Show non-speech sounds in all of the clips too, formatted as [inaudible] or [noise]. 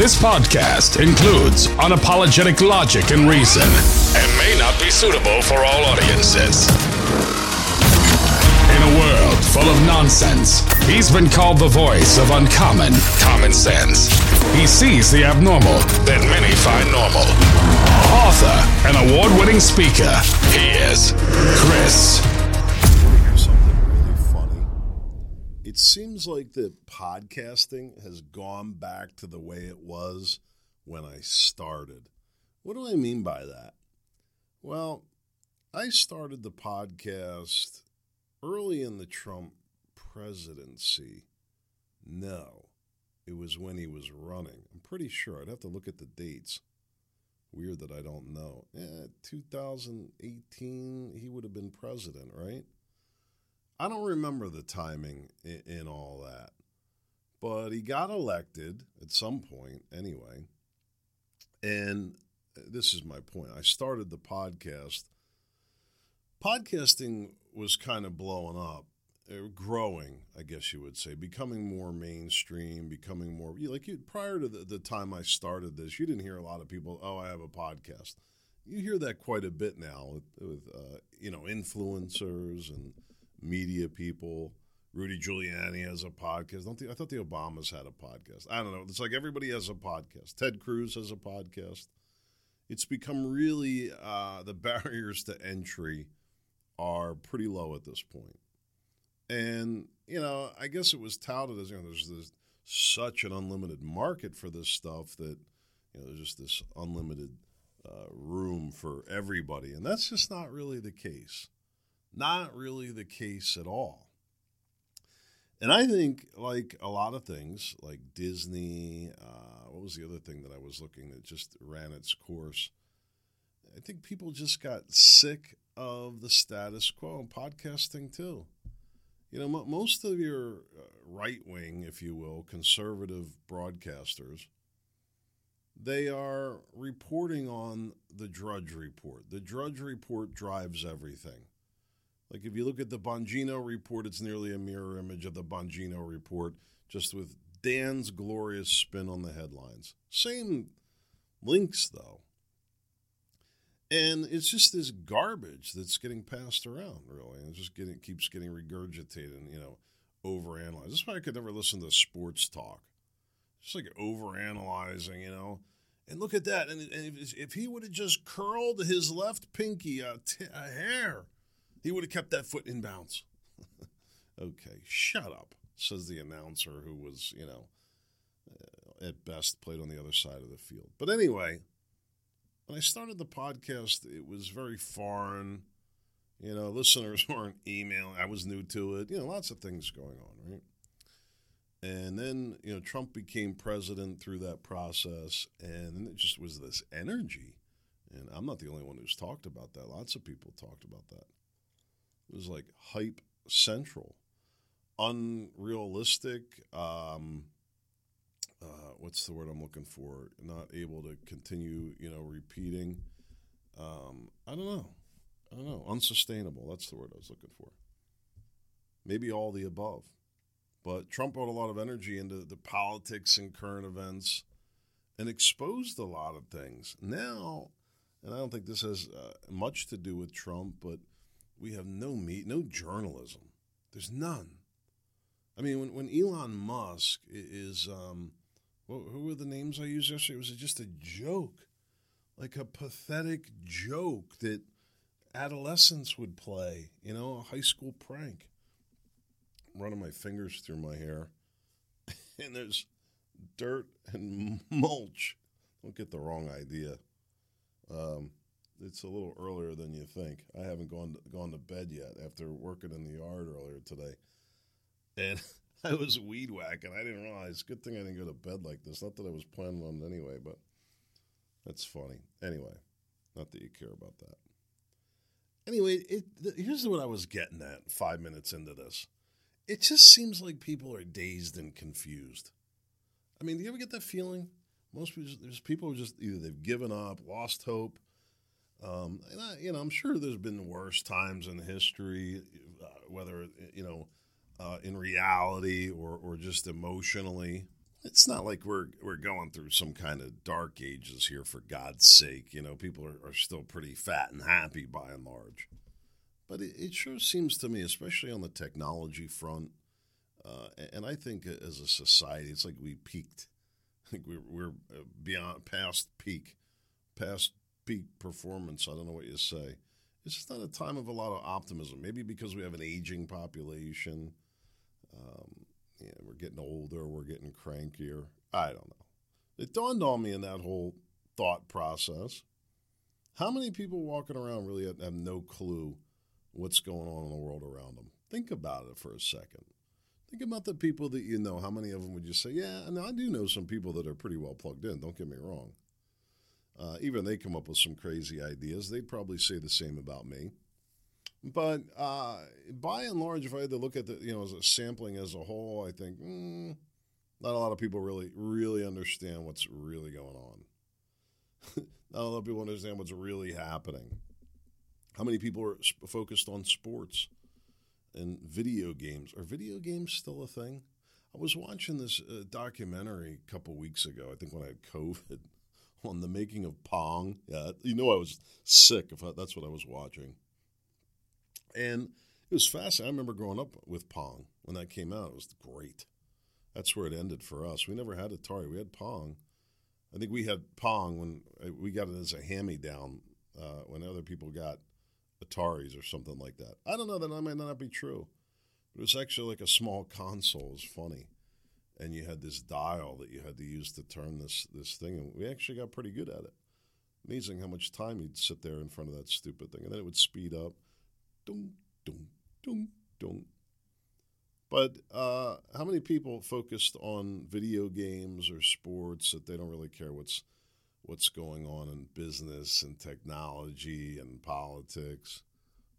This podcast includes unapologetic logic and reason and may not be suitable for all audiences. In a world full of nonsense, he's been called the voice of uncommon common sense. He sees the abnormal that many find normal. Author and award winning speaker, he is Chris. It seems like the podcasting has gone back to the way it was when I started. What do I mean by that? Well, I started the podcast early in the Trump presidency. No, it was when he was running. I'm pretty sure. I'd have to look at the dates. Weird that I don't know. Eh, 2018, he would have been president, right? I don't remember the timing in, in, all that, but he got elected at some point anyway. And this is my point. I started the podcast. Podcasting was kind of blowing up, uh, growing, I guess you would say, becoming more mainstream, becoming more like you, prior to the, the time I started this, you didn't hear a lot of people, oh, I have a podcast. You hear that quite a bit now with, with uh, you know, influencers and media people. Rudy Giuliani has a podcast. Don't the, I thought the Obamas had a podcast. I don't know. It's like everybody has a podcast. Ted Cruz has a podcast. It's become really uh, the [laughs] barriers to entry are pretty low at this point. And you know, I guess it was touted as you know, there's this such an unlimited market for this stuff that you know, there's just this unlimited uh, room for everybody, and that's just not really the case. Not really the case at all. And I think, like a lot of things, like Disney, uh, what was the other thing that I was looking that just ran its course? I think people just got sick of the status quo and podcasting too. You know, m- most of your uh, right wing, if you will, conservative broadcasters, they are reporting on the Drudge Report. The Drudge Report drives everything. Like if you look at the Bongino report, it's nearly a mirror image of the Bongino report, just with Dan's glorious spin on the headlines. Same links though. And it's just this garbage that's getting passed around, really. And just getting keeps getting regurgitated and, you know, overanalyzed. That's why I could never listen to sports talk. Just like overanalyzing, you know. And look at that. And, if, if he would have just curled his left pinky a, t- a hair, he would have kept that foot in bounds. [laughs] okay, shut up, says the announcer who was, you know, uh, at best played on the other side of the field. But anyway, when I started the podcast, it was very foreign. You know, listeners [laughs] weren't emailing. I was new to it. You know, lots of things going on, right? And then, you know, Trump became president through that process, and it just was this energy. And I'm not the only one who's talked about that. Lots of people talked about that. It was like hype central, unrealistic. Um, uh, what's the word I'm looking for? Not able to continue, you know, repeating. Um, I don't know. I don't know. Unsustainable. That's the word I was looking for. Maybe all the above. But Trump put a lot of energy into the politics and current events and exposed a lot of things. Now, and I don't think this has uh, much to do with Trump, but we have no meat, no journalism. There's none. I mean, when, when Elon Musk is, um, what, who were the names I used yesterday? Was It just a joke, like a pathetic joke that adolescents would play, you know, a high school prank. I'm running my fingers through my hair, [laughs] and there's dirt and mulch. Don't get the wrong idea. Um, it's a little earlier than you think. I haven't gone to, gone to bed yet after working in the yard earlier today, and [laughs] I was weed whacking. I didn't realize. Good thing I didn't go to bed like this. Not that I was planning on it anyway, but that's funny. Anyway, not that you care about that. Anyway, it, here's what I was getting at five minutes into this. It just seems like people are dazed and confused. I mean, do you ever get that feeling? Most people, there's people who just either they've given up, lost hope, um, and I, you know, I'm sure there's been worse times in history, uh, whether you know, uh, in reality or or just emotionally. it's not like we're we're going through some kind of dark ages here for God's sake. You know, people are, are still pretty fat and happy by and large. But it, it sure seems to me, especially on the technology front, uh, and I think as a society, it's like we peaked. [laughs] I think we're, we're uh, beyond past peak, past peak performance. I don't know what you say. It's just not a time of a lot of optimism. Maybe because we have an aging population. Um, yeah, we're getting older, we're getting crankier. I don't know. It dawned on me in that whole thought process. How many people walking around really have, have no clue what's going on in the world around them? Think about it for a second. Think about the people that you know. How many of them would you say, yeah, and I do know some people that are pretty well plugged in, don't get me wrong. Uh, even they come up with some crazy ideas. They'd probably say the same about me. But uh, by and large, if I had to look at the you know as a sampling as a whole, I think mm, not a lot of people really really understand what's really going on. [laughs] not a lot of people understand what's really happening. How many people are focused on sports and video games? Are video games still a thing? I was watching this uh, documentary a couple weeks ago. I think when I had COVID on the making of Pong. Yeah, you know I was sick if I, that's what I was watching. And it was fascinating. I remember growing up with Pong when that came out. It was great. That's where it ended for us. We never had Atari. We had Pong. I think we had Pong when uh, we got it as a hand me down uh, when other people got Ataris or something like that. I don't know. That might not be true. It was actually like a small console. It was funny. And you had this dial that you had to use to turn this, this thing. And we actually got pretty good at it. Amazing how much time you'd sit there in front of that stupid thing. And then it would speed up dum, dum, dum, dum. But uh, how many people focused on video games or sports that they don't really care what's what's going on in business and technology and politics?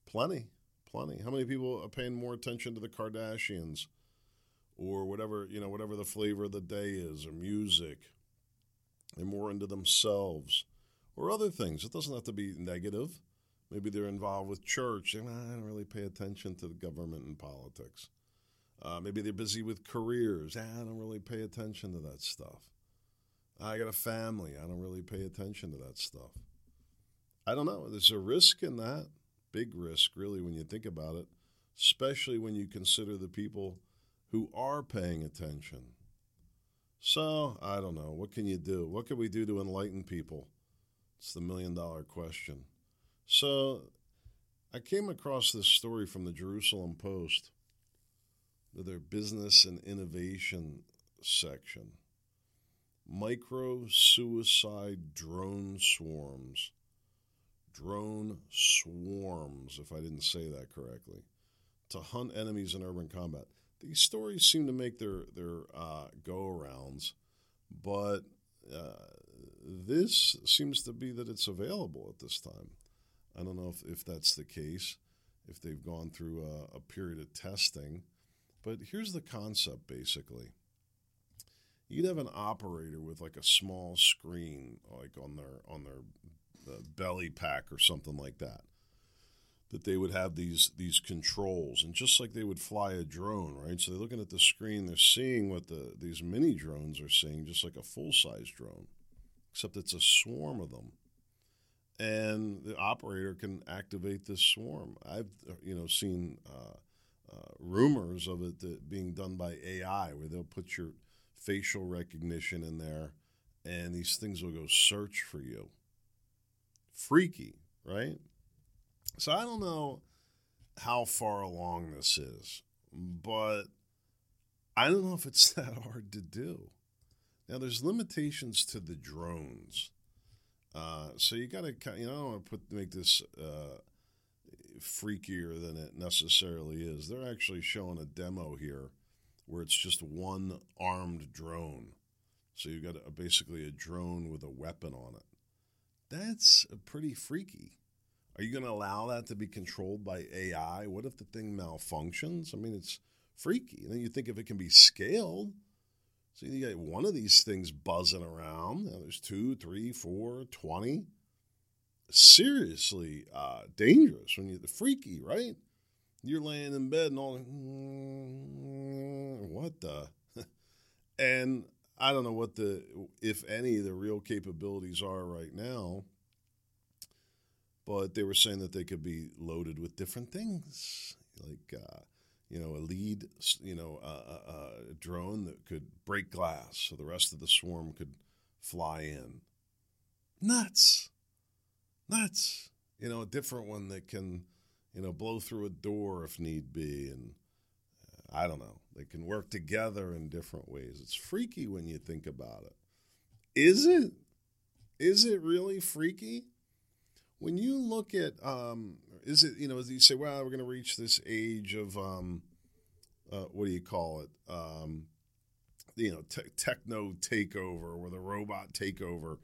Plenty, plenty. How many people are paying more attention to the Kardashians or whatever you know, whatever the flavor of the day is, or music? They're more into themselves or other things. It doesn't have to be negative. Maybe they're involved with church. And I don't really pay attention to the government and politics. Uh, maybe they're busy with careers. I don't really pay attention to that stuff. I got a family. I don't really pay attention to that stuff. I don't know. There's a risk in that. Big risk, really, when you think about it, especially when you consider the people who are paying attention. So, I don't know. What can you do? What can we do to enlighten people? It's the million dollar question. So I came across this story from the Jerusalem Post, their business and innovation section. Micro suicide drone swarms. Drone swarms, if I didn't say that correctly, to hunt enemies in urban combat. These stories seem to make their their uh, go arounds, but uh, this seems to be that it's available at this time. I don't know if, if that's the case, if they've gone through a, a period of testing. But here's the concept basically you'd have an operator with like a small screen like on their on their belly pack or something like that that they would have these these controls and just like they would fly a drone right so they're looking at the screen they're seeing what the these mini drones are seeing just like a full size drone except it's a swarm of them and the operator can activate this swarm. I've you know seen uh, uh, rumors of it being done by AI, where they'll put your facial recognition in there, and these things will go search for you. Freaky, right? So I don't know how far along this is, but I don't know if it's [laughs] that hard to do. Now, there's limitations to the drones. Uh, so you got to, you know, I don't want to put make this uh, freakier than it necessarily is. They're actually showing a demo here where it's just one armed drone. So you've got a, basically a drone with a weapon on it. That's pretty freaky. Are you going to allow that to be controlled by AI? What if the thing malfunctions? I mean, it's freaky. And then you think if it can be scaled so you got one of these things buzzing around. Now there's two, three, four, twenty. Seriously uh, dangerous when you're the freaky, right? You're laying in bed and all, [laughs] what the? [laughs] and I don't know what the, if any, the real capabilities are right now. But they were saying that they could be loaded with different things, like uh, you know, a lead, you know, a, a, drone that could break glass, so the rest of the swarm could fly in. Nuts, nuts. You know, a different one that can, you know, blow through a door if need be, and uh, I don't know. They can work together in different ways. It's freaky when you think about it. Is it? Is it really freaky? When you look at, um, is it, you know, you say, well, we're going to reach this age of, um, uh, what do you call it? Um, you know, te- techno takeover, where the robot takeover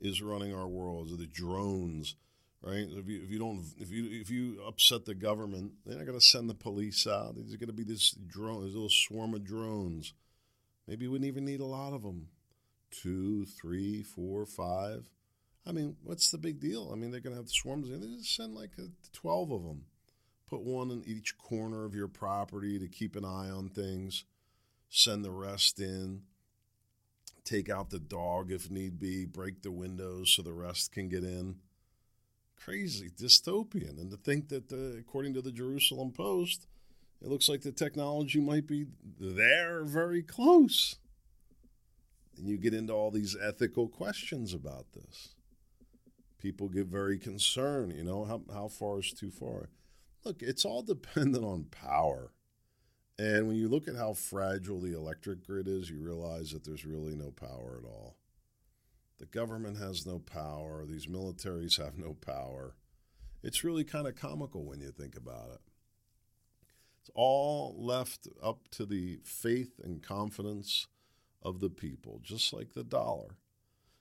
is running our world, or the drones right? If you if you don't if you if you upset the government, they're not going to send the police out. There's going to be this drone, this little swarm of drones. Maybe we wouldn't even need a lot of them. Two, three, four, five. I mean, what's the big deal? I mean, they're going to have swarms. They just send like a, twelve of them. Put one in each corner of your property to keep an eye on things. Send the rest in. Take out the dog if need be. Break the windows so the rest can get in crazy, dystopian. And to think that, uh, according to the Jerusalem Post, it looks like the technology might be there very close. And you get into all these ethical questions about this. People get very concerned, you know, how, how far is too far? Look, it's all [laughs] dependent on power. And when you look at how fragile the electric grid is, you realize that there's really no power at all. The government has no power. These militaries have no power. It's really kind of comical when you think about it. It's all left up to the faith and confidence of the people, just like the dollar.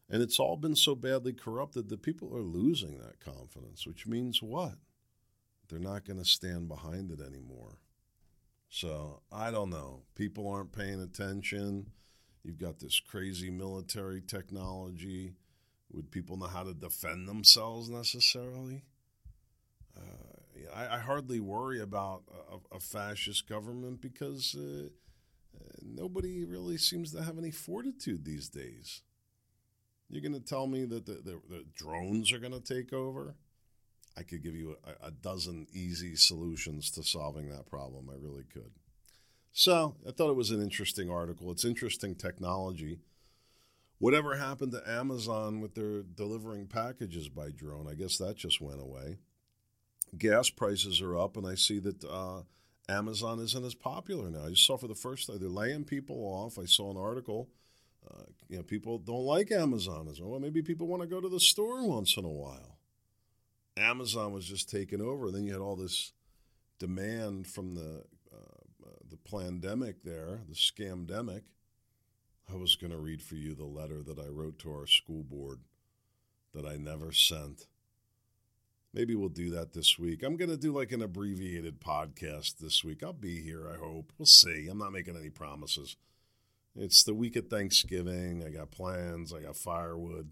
And it's all been so badly corrupted that people are losing that confidence, which means what? They're not going to stand behind it anymore. So I don't know. People aren't paying attention. You've got this crazy military technology. Would people know how to defend themselves necessarily? Uh, I, I, hardly worry about a, a fascist government because uh, nobody really seems to have any fortitude these days. You're going to tell me that the, the, the drones are going to take over? I could give you a, a dozen easy solutions to solving that problem. I really could. So I thought it was an interesting article. It's interesting technology. Whatever happened to Amazon with their delivering packages by drone? I guess that just went away. Gas prices are up, and I see that uh, Amazon isn't as popular now. I just saw for the first time they're laying people off. I saw an article. Uh, you know, people don't like Amazon as well. Maybe people want to go to the store once in a while. Amazon was just taken over. Then you had all this demand from the the pandemic there, the scamdemic, I was going to read for you the letter that I wrote to our school board that I never sent. Maybe we'll do that this week. I'm going to do like an abbreviated podcast this week. I'll be here, I hope. We'll see. I'm not making any promises. It's the week of Thanksgiving. I got plans, I got firewood,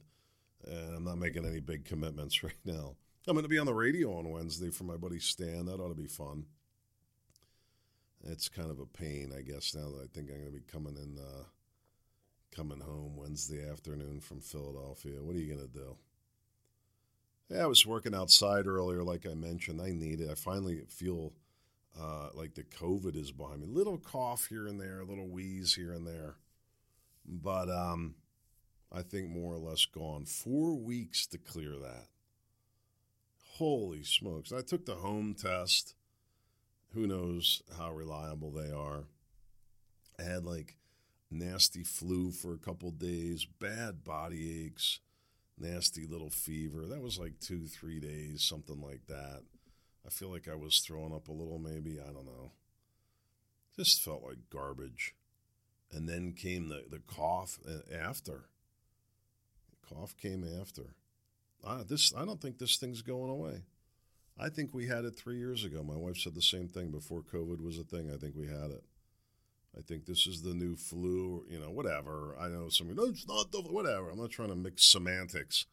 and I'm not making any big commitments [laughs] right now. I'm going to be on the radio on Wednesday for my buddy Stan. That ought to be fun it's kind of a pain, I guess, now that I think I'm going to be coming in, uh, coming home Wednesday afternoon from Philadelphia. What are you going to do? Yeah, I was working outside earlier, like I mentioned. I need it. I finally feel uh, like the COVID is behind me. Little cough here and there, a little wheeze here and there, but um, I think more or less gone. Four weeks to clear that. Holy smokes! I took the home test who knows how reliable they are. I had like nasty flu for a couple days, bad body aches, nasty little fever. That was like two, three days, something like that. I feel like I was throwing up a little, maybe. I don't know. Just felt like garbage. And then came the, the cough uh, after. The cough came after. I, this, I don't think this thing's going away. I think we had it three years ago. My wife said the same thing before COVID was a thing. I think we had it. I think this is the new flu, you know, whatever. I know some, no, it's not the, whatever. I'm not trying to mix semantics.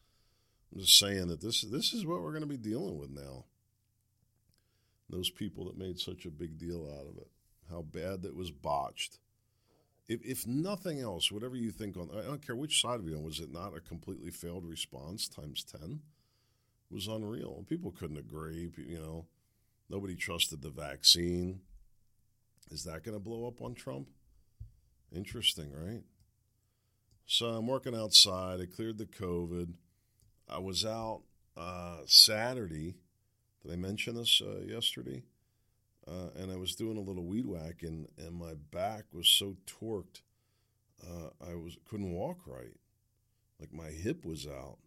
I'm just saying that this, this is what we're going to be dealing with now. Those people that made such a big deal out of it, how bad that was botched. if, if nothing else, whatever you think on, I don't care which side of you on, was it not a completely failed response times 10? It was unreal. People couldn't agree. You know, nobody trusted the vaccine. Is that going to blow up on Trump? Interesting, right? So I'm working outside. I cleared the COVID. I was out uh, Saturday. Did I mention this uh, yesterday? Uh, and I was doing a little weed whacking, and my back was so torqued, uh, I was couldn't walk right. Like my hip was out.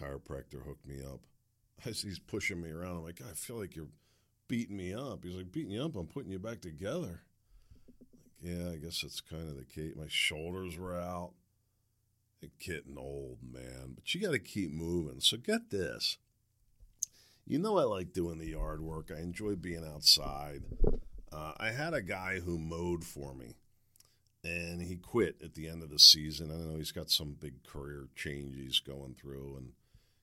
Chiropractor hooked me up. [laughs] As he's pushing me around, I'm like, I feel like you're beating me up. He's like, beating you up. I'm putting you back together. Like, yeah, I guess that's kind of the case. My shoulders were out. Getting old, man. But you got to keep moving. So get this. You know, I like doing the yard work. I enjoy being outside. Uh, I had a guy who mowed for me, and he quit at the end of the season. I know he's got some big career change he's going through, and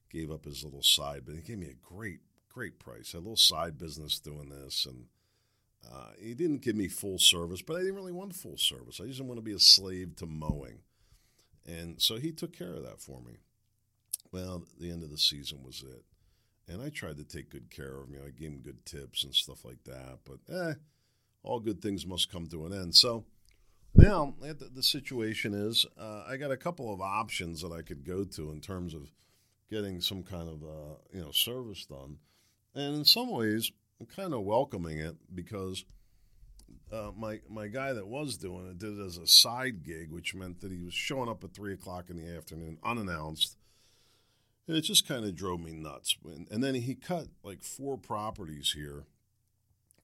gave up his little side. But he gave me a great, great price. A little side business doing this, and uh, he didn't give me full service, but I didn't really want full service. I just didn't want to be a slave to mowing, and so he took care of that for me. Well, the end of the season was it and I tried to take good care of him. You know, I gave him good tips and stuff like that. But eh, all good things must come to an end. So now the, the situation is, uh, I got a couple of options that I could go to in terms of getting some kind of uh, you know service done, and in some ways, I'm kind of welcoming it because. Uh, my my guy that was doing it did it as a side gig, which meant that he was showing up at three o'clock in the afternoon unannounced, and it just kind of drove me nuts. And then he cut like four properties here.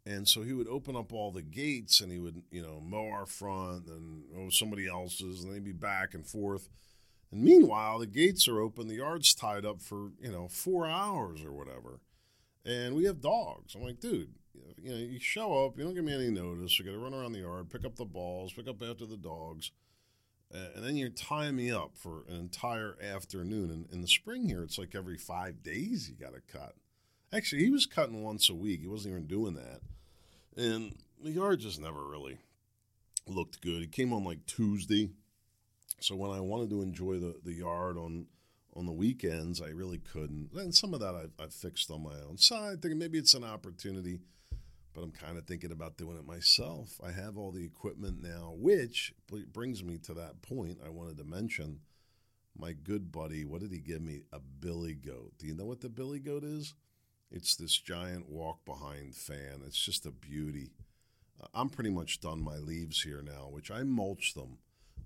And so he would open up all the gates and he would, you know, mow our front and mow somebody else's, and they'd be back and forth. And meanwhile, the gates are open, the yard's tied up for, you know, four hours or whatever. And we have dogs. I'm like, dude, you know, you show up, you don't give me any notice. You got to run around the yard, pick up the balls, pick up after the dogs and then you're tying me up for an entire afternoon. And in the spring here, it's like every five days you got to cut. Actually, he was cutting once a week. He wasn't even doing that. And the yard just never really looked good. It came on like Tuesday. So when I wanted to enjoy the, the yard on on the weekends, I really couldn't. And some of that I've, I've fixed on my own side, thinking maybe it's an opportunity – but I'm kind of thinking about doing it myself. I have all the equipment now, which brings me to that point I wanted to mention. My good buddy, what did he give me? A billy goat. Do you know what the billy goat is? It's this giant walk behind fan. It's just a beauty. Uh, I'm pretty much done my leaves here now, which I mulch them.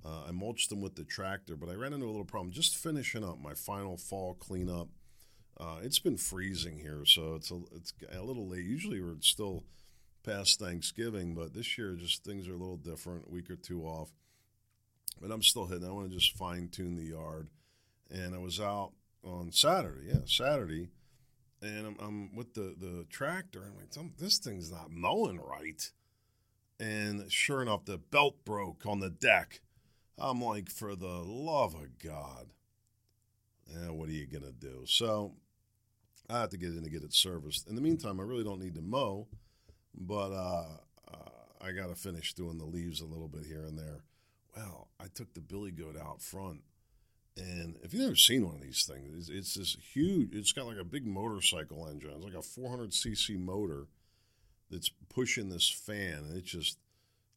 Uh, I mulched them with the tractor, but I ran into a little problem just finishing up my final fall cleanup. Uh, it's been freezing here, so it's a, it's a little late. Usually we're still past Thanksgiving, but this year just things are a little different, a week or two off. But I'm still hitting. I want to just fine tune the yard. And I was out on Saturday, yeah, Saturday, and I'm, I'm with the, the tractor. I'm like, this thing's not mowing right. And sure enough, the belt broke on the deck. I'm like, for the love of God. Yeah, what are you going to do? So I have to get in to get it serviced. In the meantime, I really don't need to mow but uh, uh, I got to finish doing the leaves a little bit here and there. Well, I took the billy goat out front, and if you've never seen one of these things, it's, it's this huge. It's got like a big motorcycle engine. It's like a 400 cc motor that's pushing this fan, and it just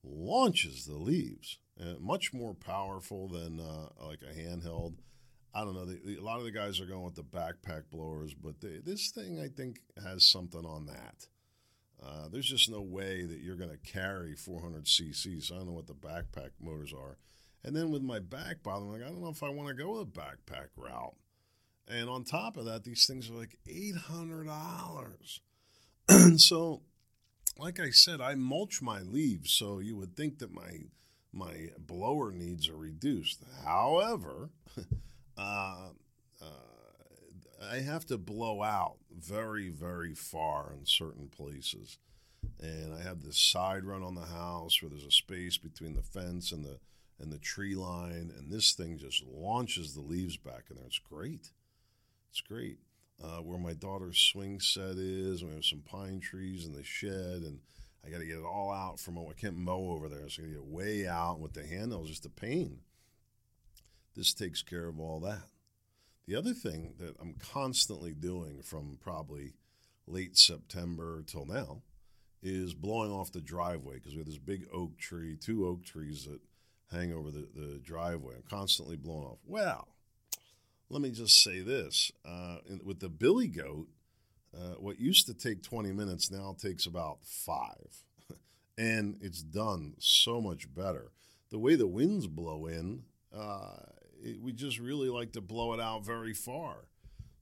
launches the leaves. And much more powerful than uh, like a handheld. I don't know. The, the, a lot of the guys are going with the backpack blowers, but they, this thing I think has something on that. Uh, there's just no way that you're going to carry 400 cc's. So I don't know what the backpack motors are. And then with my back bothering, like I don't know if I want to go the backpack route. And on top of that, these things are like eight hundred dollars. and [clears throat] so, like I said, I mulch my leaves, so you would think that my my blower needs are reduced. However, [laughs] uh, uh, I have to blow out very, very far in certain places. And I have this side run on the house where there's a space between the fence and the and the tree line, and this thing just launches the leaves back in there. It's great. It's great. Uh, where my daughter's swing set is, we have some pine trees in the shed, and I got to get it all out from I can't mow over there, so I got to get way out with the handle, just a pain. This takes care of all that. The other thing that I'm constantly doing from probably late September till now is blowing off the driveway because we have this big oak tree, two oak trees that hang over the, the driveway. I'm constantly blowing off. Well, let me just say this uh, with the billy goat, uh, what used to take 20 minutes now takes about five. [laughs] and it's done so much better. The way the winds blow in, uh, we just really like to blow it out very far.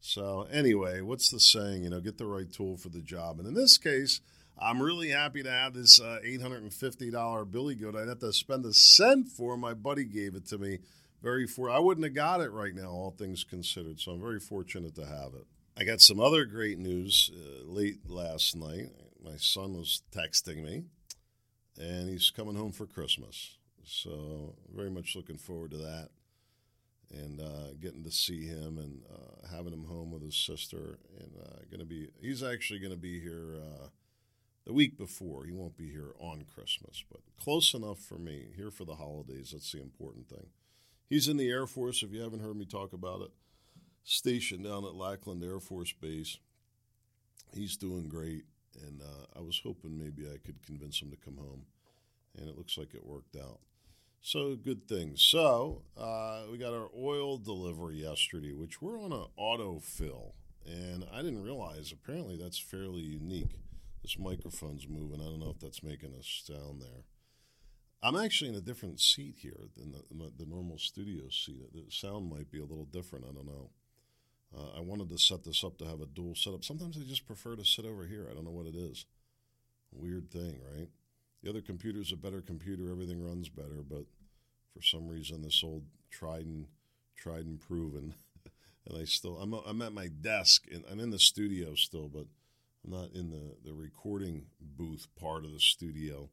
So, anyway, what's the saying? You know, get the right tool for the job. And in this case, I'm really happy to have this uh, $850 billy goat. I'd have to spend a cent for. My buddy gave it to me. Very for I wouldn't have got it right now, all things considered. So I'm very fortunate to have it. I got some other great news uh, late last night. My son was texting me, and he's coming home for Christmas. So very much looking forward to that, and uh, getting to see him and uh, having him home with his sister. And uh, going to be he's actually going to be here uh, the week before. He won't be here on Christmas, but close enough for me. Here for the holidays. That's the important thing. He's in the Air Force, if you haven't heard me talk about it, stationed down at Lackland Air Force Base. He's doing great, and uh, I was hoping maybe I could convince him to come home, and it looks like it worked out. So, good things. So, uh, we got our oil delivery yesterday, which we're on an autofill, and I didn't realize apparently that's fairly unique. This microphone's moving. I don't know if that's making a sound there. I'm actually in a different seat here than the, the normal studio seat. The sound might be a little different. I don't know. Uh, I wanted to set this up to have a dual setup. Sometimes I just prefer to sit over here. I don't know what it is. Weird thing, right? The other computer's a better computer. Everything runs better, but for some reason, this old tried and tried and proven, [laughs] and I still I'm I'm at my desk and I'm in the studio still, but I'm not in the the recording booth part of the studio.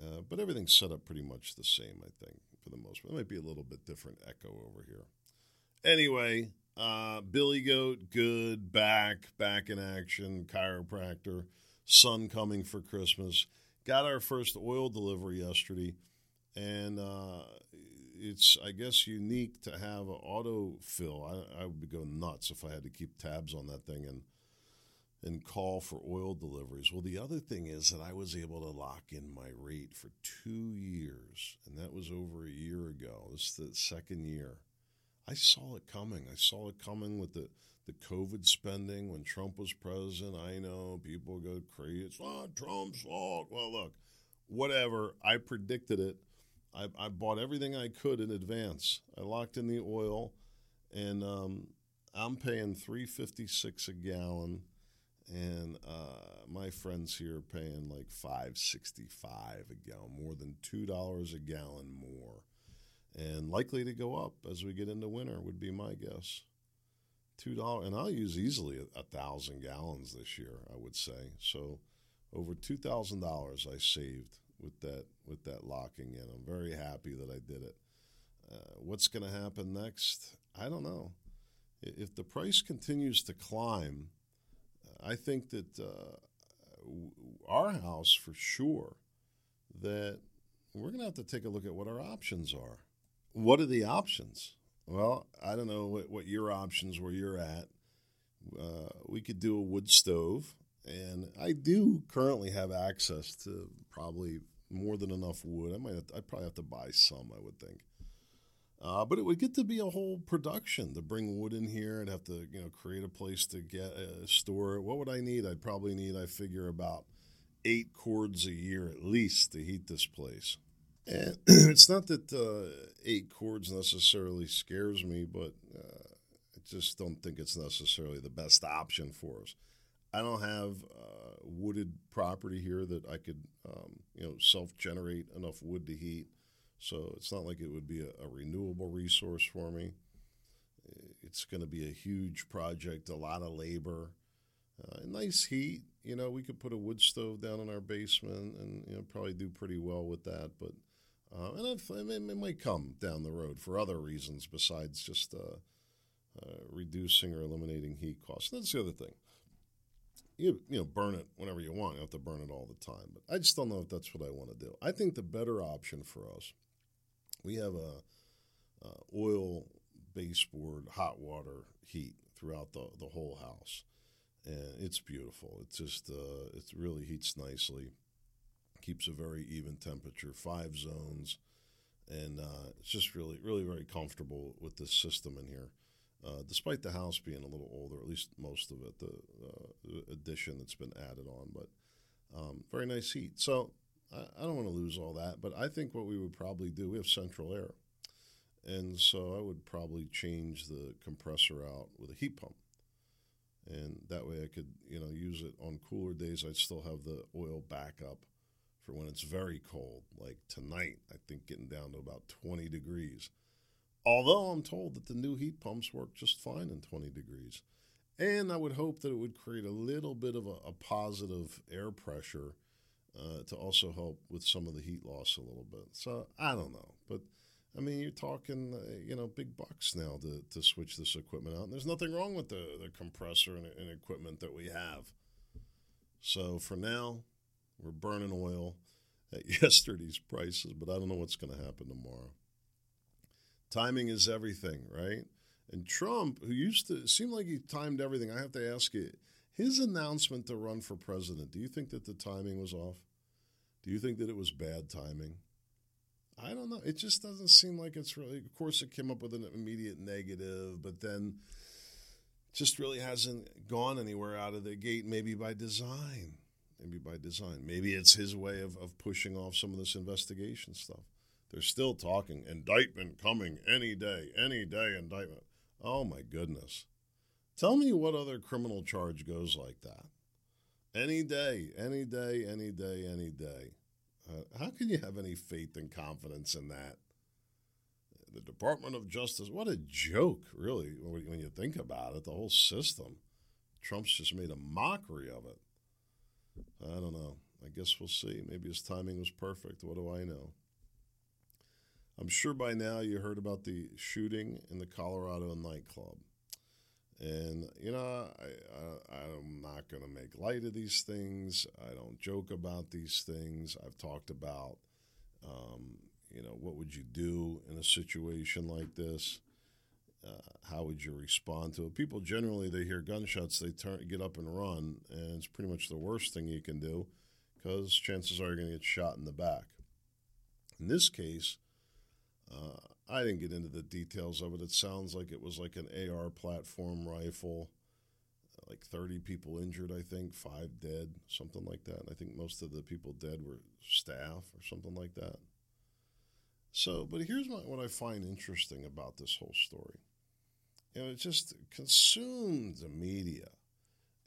Uh, but everything's set up pretty much the same, I think, for the most part. It might be a little bit different echo over here. Anyway, uh, Billy Goat, good, back, back in action, chiropractor, son coming for Christmas. Got our first oil delivery yesterday, and uh, it's, I guess, unique to have an autofill. I, I would go nuts if I had to keep tabs on that thing and – and call for oil deliveries. Well, the other thing is that I was able to lock in my rate for two years, and that was over a year ago. This is the second year. I saw it coming. I saw it coming with the, the COVID spending when Trump was president. I know people go crazy. It's not Trump's fault. Well, look, whatever. I predicted it. I, I bought everything I could in advance. I locked in the oil, and um, I'm paying three fifty six a gallon and uh, my friends here are paying like five sixty five a gallon, more than two dollars a gallon more, and likely to go up as we get into winter would be my guess. Two dollars, and I'll use easily a, a thousand gallons this year. I would say so. Over two thousand dollars I saved with that with that locking in. I'm very happy that I did it. Uh, what's going to happen next? I don't know. If the price continues to climb I think that uh, our house for sure that we're going to have to take a look at what our options are. What are the options? Well, I don't know what, what your options where you're at. Uh, we could do a wood stove, and I do currently have access to probably more than enough wood. I might, I'd probably have to buy some. I would think. Uh, but it would get to be a whole production to bring wood in here and have to, you know, create a place to get uh, store it. What would I need? I'd probably need, I figure, about eight cords a year at least to heat this place. And [clears throat] it's not that uh, eight cords necessarily scares me, but uh, I just don't think it's necessarily the best option for us. I don't have uh, wooded property here that I could, um, you know, self-generate enough wood to heat. So it's not like it would be a, a renewable resource for me. It's going to be a huge project, a lot of labor, uh, nice heat. You know, we could put a wood stove down in our basement and you know probably do pretty well with that. But uh, and if, it might come down the road for other reasons besides just uh, uh, reducing or eliminating heat costs. That's the other thing. you you know burn it whenever you want. You have to burn it all the time. But I just don't know if that's what I want to do. I think the better option for us, we have a, oil baseboard hot water heat throughout the the whole house, and it's beautiful. It just uh, it really heats nicely, keeps a very even temperature, five zones, and uh, it's just really really very comfortable with this system in here. Uh, despite the house being a little older, at least most of it, the uh, addition that's been added on, but um, very nice heat. So I, I don't want to lose all that, but I think what we would probably do, we have central air. And so I would probably change the compressor out with a heat pump. And that way I could, you know, use it on cooler days. I'd still have the oil backup for when it's very cold. Like tonight, I think getting down to about 20 degrees. Although I'm told that the new heat pumps work just fine in 20 degrees. And I would hope that it would create a little bit of a, a positive air pressure uh, to also help with some of the heat loss a little bit. So I don't know. But I mean, you're talking, uh, you know, big bucks now to, to switch this equipment out. And there's nothing wrong with the, the compressor and, and equipment that we have. So for now, we're burning oil at [laughs] yesterday's prices, but I don't know what's going to happen tomorrow. Timing is everything, right? And Trump, who used to seem like he timed everything, I have to ask you, his announcement to run for president, do you think that the timing was off? Do you think that it was bad timing? I don't know. It just doesn't seem like it's really. Of course, it came up with an immediate negative, but then just really hasn't gone anywhere out of the gate, maybe by design. Maybe by design. Maybe it's his way of, of pushing off some of this investigation stuff. They're still talking indictment coming any day, any day indictment. Oh my goodness. Tell me what other criminal charge goes like that. Any day, any day, any day, any day. Uh, how can you have any faith and confidence in that? The Department of Justice, what a joke, really, when you think about it, the whole system. Trump's just made a mockery of it. I don't know. I guess we'll see. Maybe his timing was perfect. What do I know? I'm sure by now you heard about the shooting in the Colorado nightclub. And, you know, I, I, am not going to make light of these things. I don't joke about these things. I've talked about, um, you know, what would you do in a situation like this? Uh, how would you respond to it? People generally, they hear gunshots, they turn, get up and run, and it's pretty much the worst thing you can do because chances are you're going to get shot in the back. In this case, uh, I didn't get into the details of it. It sounds like it was like an AR platform rifle, like 30 people injured, I think, five dead, something like that. And I think most of the people dead were staff or something like that. So, but here's my, what I find interesting about this whole story. You know, it just consumed the media.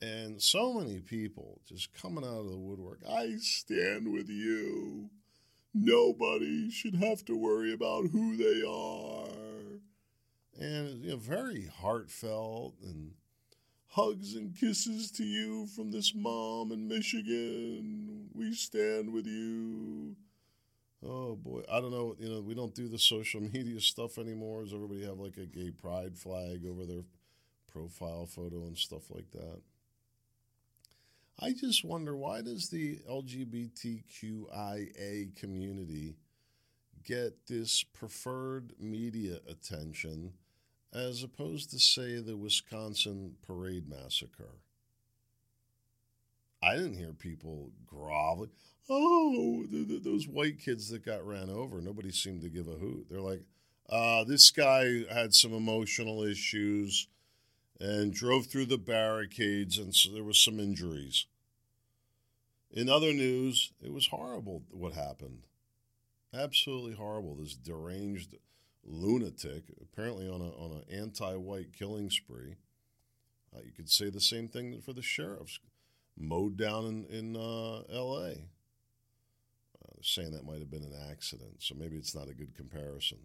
And so many people just coming out of the woodwork. I stand with you. Nobody should have to worry about who they are. And you know, very heartfelt and hugs and kisses to you from this mom in Michigan. We stand with you. Oh boy, I don't know. You know, we don't do the social [laughs] media stuff anymore. Does everybody have like a gay pride flag over their profile photo and stuff like that? I just wonder why does the LGBTQIA community get this preferred media attention as opposed to say the Wisconsin parade massacre? I didn't hear people groveling. Oh, those white kids that got ran over. Nobody seemed to give a hoot. They're like, uh, this guy had some emotional issues and drove through the barricades, and so there was some injuries. In other news, it was horrible what happened. Absolutely horrible. This deranged lunatic, apparently on a on an anti-white killing spree. Uh, you could say the same thing for the sheriffs, mowed down in in uh, L.A. Uh, saying that might have been an accident, so maybe it's not a good comparison.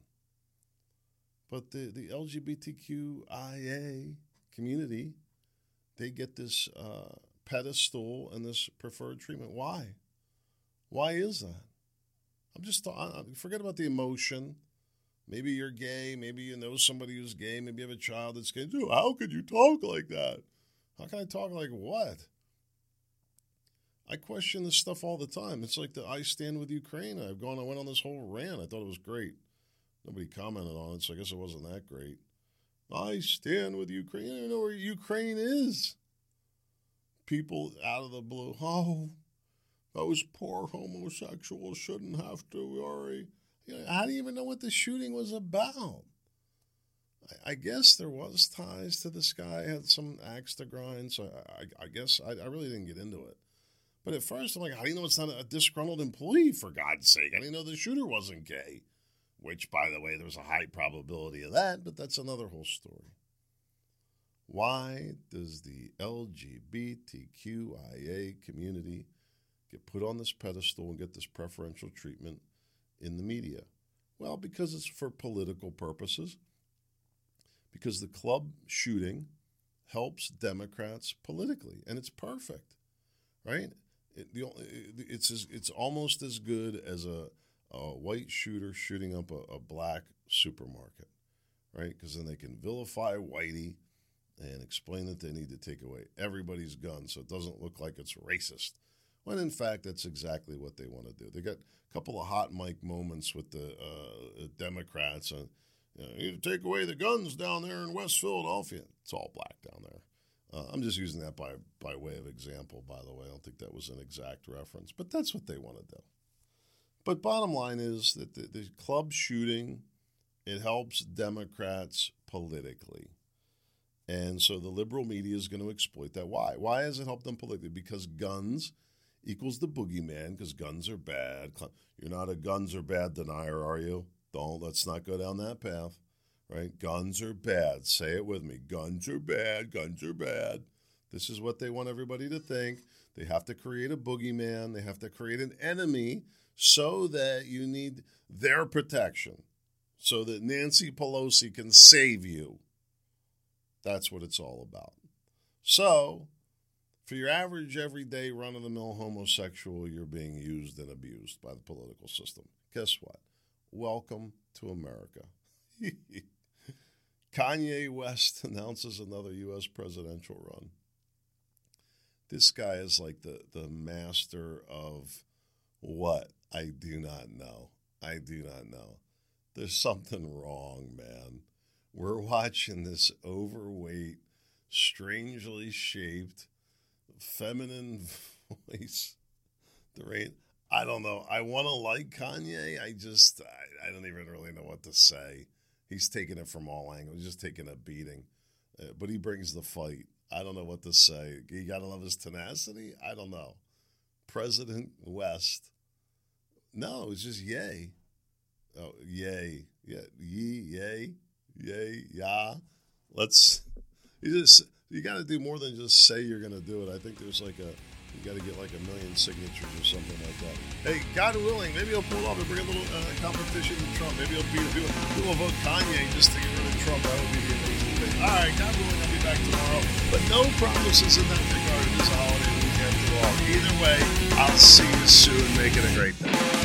But the the LGBTQIA community, they get this uh, pedestal and this preferred treatment. Why? Why is that? I'm just forget about the emotion. Maybe you're gay. Maybe you know somebody who's gay. Maybe you have a child that's gay. Dude, how could you talk like that? How can I talk like what? I question this stuff all the time. It's like the I stand with Ukraine. I've gone, I went on this whole rant. I thought it was great. Nobody commented on it, so I guess it wasn't that great. I stand with Ukraine. I don't know where Ukraine is. People out of the blue, oh, those poor homosexuals shouldn't have to worry. You know, I didn't even know what the shooting was about. I, I guess there was ties to this guy, had some axe to grind, so I, I guess I, I really didn't get into it. But at first, I'm like, how do you know it's not a disgruntled employee, for God's sake? I didn't know the shooter wasn't gay, which, by the way, there was a high probability of that, but that's another whole story. Why does the LGBTQIA community get put on this pedestal and get this preferential treatment in the media? Well, because it's for political purposes, because the club shooting helps Democrats politically, and it's perfect, right? The, it's as, it's almost as good as a, a white shooter shooting up a, a black supermarket, right? Because then they can vilify whitey and explain that they need to take away everybody's gun so it doesn't look like it's racist. When in fact, that's exactly what they want to do. They got a couple of hot mic moments with the uh, Democrats. And, you, know, you take away the guns down there in West Philadelphia. It's all black down there. Uh, I'm just using that by, by way of example, by the way. I don't think that was an exact reference, but that's what they want to do. But bottom line is that the, the club shooting, it helps Democrats politically. And so the liberal media is going to exploit that. Why? Why has it helped them politically? Because guns equals the boogeyman, because guns are bad. You're not a guns are bad denier, are you? Don't, let's not go down that path right? Guns are bad. Say it with me. Guns are bad. Guns are bad. This is what they want everybody to think. They have to create a boogeyman, they have to create an enemy so that you need their protection, so that Nancy Pelosi can save you. That's what it's all about. So, for your average, everyday, run of the mill homosexual, you're being used and abused by the political system. Guess what? Welcome to America. [laughs] Kanye West [laughs] announces another U.S. presidential run. This guy is like the, the master of what? I do not know. I do not know. There's something wrong, man. We're watching this overweight, strangely shaped, feminine [laughs] voice. The rain. I don't know. I want to like Kanye. I just, I, I don't even really know what to say. He's taking it from all angles. He's just taking a beating, uh, but he brings the fight. I don't know what to say. You got to love his tenacity. I don't know. President West. No, it's just yay. Oh, yay. Yeah, ye, yay, yay, yeah. Let's. You just you got to do more than just say you're going to do it. I think there's like a you got to get like a million signatures or something like that. Hey, God willing, maybe he'll pull off and bring a little uh, competition with Trump. Maybe he'll, be, do, do a vote Kanye just to get rid of Trump. That would be the amazing thing. All right, God willing, I'll be back tomorrow. But no promises in that regard this holiday weekend at all. Either way, I'll see you soon. Make it a great day.